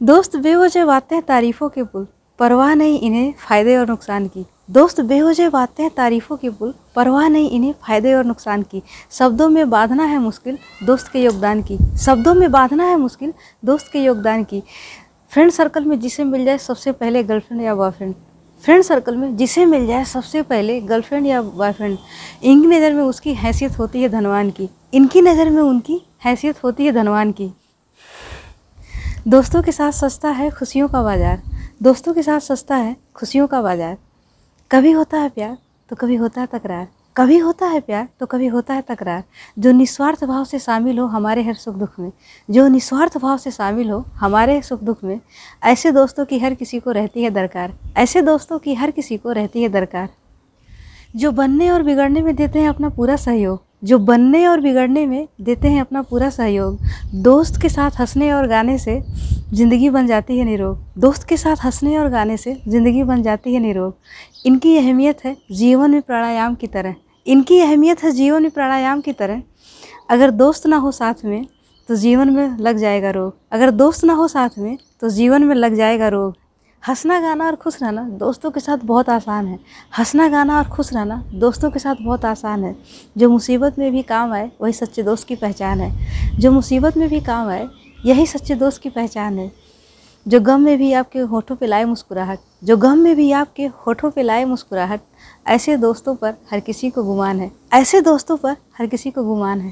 दोस्त बेवजह बातें तारीफ़ों के पुल, परवाह नहीं इन्हें फ़ायदे और नुकसान की। दोस्त बेवजह बातें हैं तारीफ़ों के पुल, परवाह नहीं इन्हें फ़ायदे और नुकसान की। शब्दों में बांधना है मुश्किल, दोस्त के योगदान की। शब्दों में बांधना है मुश्किल, दोस्त के योगदान की। फ्रेंड सर्कल में जिसे मिल जाए सबसे पहले गर्लफ्रेंड या बॉयफ्रेंड। फ्रेंड सर्कल में जिसे मिल जाए सबसे पहले गर्लफ्रेंड या बॉयफ्रेंड। इनकी नज़र में उसकी हैसियत होती है धनवान की। इनकी नज़र में उनकी हैसियत होती है धनवान की। दोस्तों के साथ सस्ता है खुशियों का बाज़ार। दोस्तों के साथ सस्ता है खुशियों का बाज़ार। कभी होता है प्यार तो कभी होता है तकरार। कभी होता है प्यार तो कभी होता है तकरार। जो निस्वार्थ भाव से शामिल हो, हमारे हर सुख दुख में। जो निस्वार्थ भाव से शामिल हो, हमारे सुख दुख में। ऐसे दोस्तों की हर किसी को रहती है दरकार। ऐसे दोस्तों की हर किसी को रहती है दरकार। जो बनने और बिगड़ने में देते हैं अपना पूरा सहयोग। जो बनने और बिगड़ने में देते हैं अपना पूरा सहयोग। दोस्त के साथ हंसने और गाने से ज़िंदगी बन जाती है निरोग। दोस्त के साथ हंसने और गाने से ज़िंदगी बन जाती है निरोग। इनकी अहमियत है जीवन में प्राणायाम की तरह। इनकी अहमियत है जीवन में प्राणायाम की तरह। अगर दोस्त ना हो साथ में तो जीवन में लग जाएगा रोग। अगर दोस्त ना हो साथ में तो जीवन में लग जाएगा रोग। हंसना गाना और खुश रहना दोस्तों के साथ बहुत आसान है। हंसना गाना और खुश रहना दोस्तों के साथ बहुत आसान है। जो मुसीबत में भी काम आए, वही सच्चे दोस्त की पहचान है। जो मुसीबत में भी काम आए, यही सच्चे दोस्त की पहचान है। जो गम में भी आपके होठों पे लाए मुस्कुराहट, जो गम में भी आपके होठों पे लाए मुस्कुराहट, ऐसे दोस्तों पर हर किसी को गुमान है। ऐसे दोस्तों पर हर किसी को गुमान है।